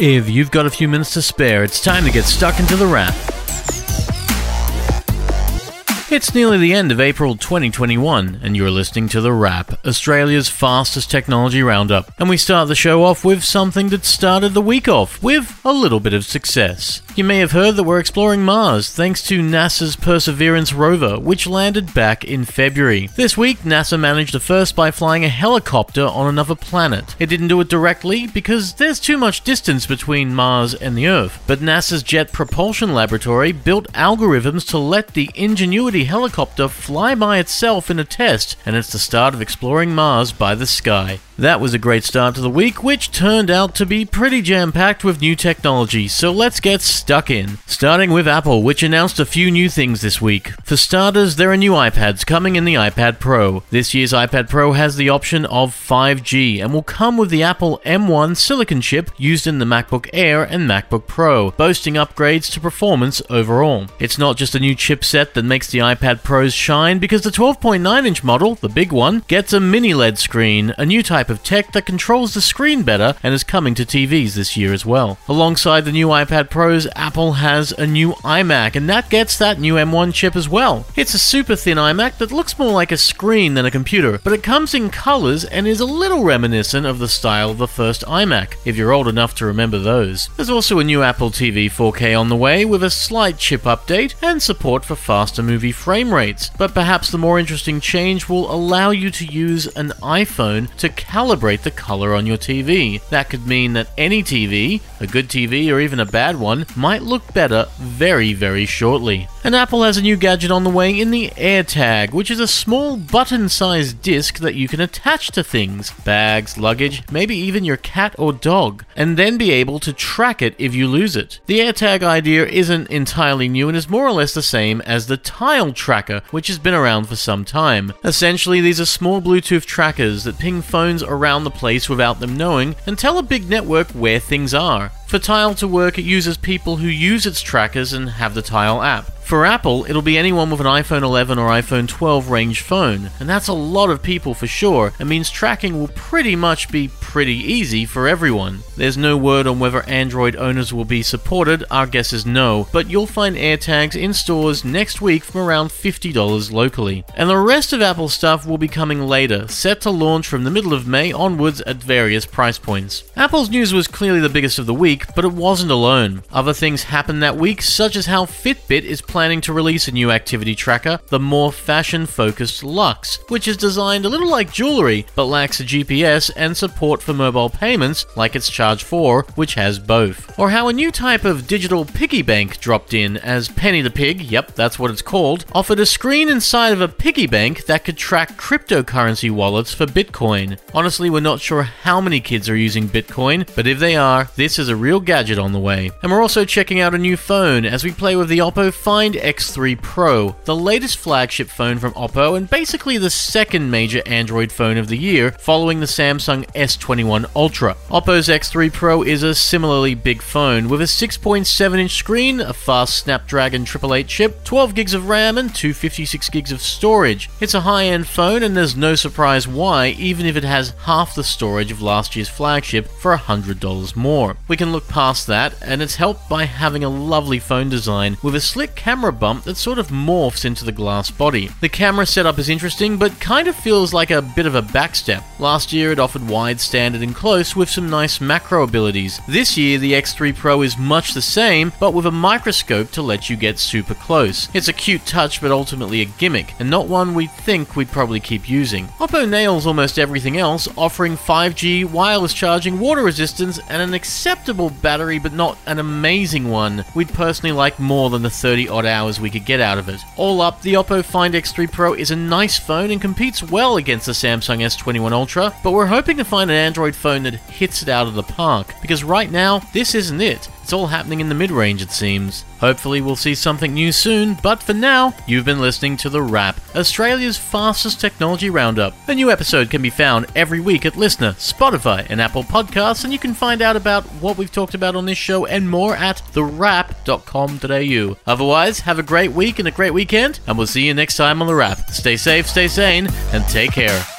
If you've got a few minutes to spare, it's time to get stuck into the wrap. It's nearly the end of April 2021, and you're listening to The Wrap, Australia's fastest technology roundup. And we start the show off with something that started the week off with a little bit of success. You may have heard that we're exploring Mars thanks to NASA's Perseverance rover, which landed back in February. This week, NASA managed the first by flying a helicopter on another planet. It didn't do it directly because there's too much distance between Mars and the Earth, but NASA's Jet Propulsion Laboratory built algorithms to let the Ingenuity helicopter fly by itself in a test, and it's the start of exploring Mars by the sky. That was a great start to the week, which turned out to be pretty jam packed with new technology, so let's get stuck in. Starting with Apple, which announced a few new things this week. For starters, there are new iPads coming in the iPad Pro. This year's iPad Pro has the option of 5G and will come with the Apple M1 silicon chip used in the MacBook Air and MacBook Pro, boasting upgrades to performance overall. It's not just a new chipset that makes the iPad Pros shine, because the 12.9 inch model, the big one, gets a mini LED screen, a new type of tech that controls the screen better and is coming to TVs this year as well. Alongside the new iPad Pros, Apple has a new iMac, and that gets that new M1 chip as well. It's a super thin iMac that looks more like a screen than a computer, but it comes in colors and is a little reminiscent of the style of the first iMac, if you're old enough to remember those. There's also a new Apple TV 4K on the way with a slight chip update and support for faster movie frame rates, but perhaps the more interesting change will allow you to use an iPhone to calibrate the color on your TV. That could mean that any TV, a good TV or even a bad one, might look better very, very shortly. And Apple has a new gadget on the way in the AirTag, which is a small button sized disc that you can attach to things bags, luggage, maybe even your cat or dog and then be able to track it if you lose it. The AirTag idea isn't entirely new and is more or less the same as the Tile Tracker, which has been around for some time. Essentially, these are small Bluetooth trackers that ping phones around the place without them knowing and tell a big network where things are. For Tile to work, it uses people who use its trackers and have the Tile app. For Apple, it'll be anyone with an iPhone 11 or iPhone 12 range phone, and that's a lot of people for sure. It means tracking will pretty much be pretty easy for everyone. There's no word on whether Android owners will be supported, our guess is no, but you'll find AirTags in stores next week from around $50 locally. And the rest of Apple stuff will be coming later, set to launch from the middle of May onwards at various price points. Apple's news was clearly the biggest of the week, but it wasn't alone. Other things happened that week, such as how Fitbit is planning to release a new activity tracker, the more fashion focused Luxe, which is designed a little like jewelry but lacks a GPS and support for mobile payments like its Charge 4, which has both. Or how a new type of digital piggy bank dropped in as Penny the Pig, yep, that's what it's called, offered a screen inside of a piggy bank that could track cryptocurrency wallets for Bitcoin. Honestly, we're not sure how many kids are using Bitcoin, but if they are, this is a real gadget on the way. And we're also checking out a new phone as we play with the Oppo Find X3 Pro, the latest flagship phone from Oppo and basically the second major Android phone of the year, following the Samsung S21 Ultra. Oppo's X3 Pro is a similarly big phone with a 6.7 inch screen, a fast Snapdragon 888 chip, 12 gigs of RAM, and 256 gigs of storage. It's a high end phone, and there's no surprise why, even if it has half the storage of last year's flagship for $100 more. We can look past that, and it's helped by having a lovely phone design with a slick camera bump that sort of morphs into the glass body. The camera setup is interesting, but kind of feels like a bit of a backstep. Last year it offered wide, standard, and close with some nice macro abilities. This year the X3 Pro is much the same, but with a microscope to let you get super close. It's a cute touch, but ultimately a gimmick, and not one we think we'd probably keep using. Oppo nails almost everything else, offering 5G, wireless charging, water resistance, and an acceptable battery, but not an amazing one. We'd personally like more than the 30 odd hours we could get out of it. All up, the Oppo Find X3 Pro is a nice phone and competes well against the Samsung S21 Ultra, but we're hoping to find an Android phone that hits it out of the park, because right now, this isn't it. It's all happening in the mid range, it seems. Hopefully, we'll see something new soon, but for now, you've been listening to The Wrap, Australia's fastest technology roundup. A new episode can be found every week at LiSTNR, Spotify, and Apple Podcasts, and you can find out about what we've talked about on this show and more at thewrap.com.au. Otherwise, have a great week and a great weekend, and we'll see you next time on The Wrap. Stay safe, stay sane, and take care.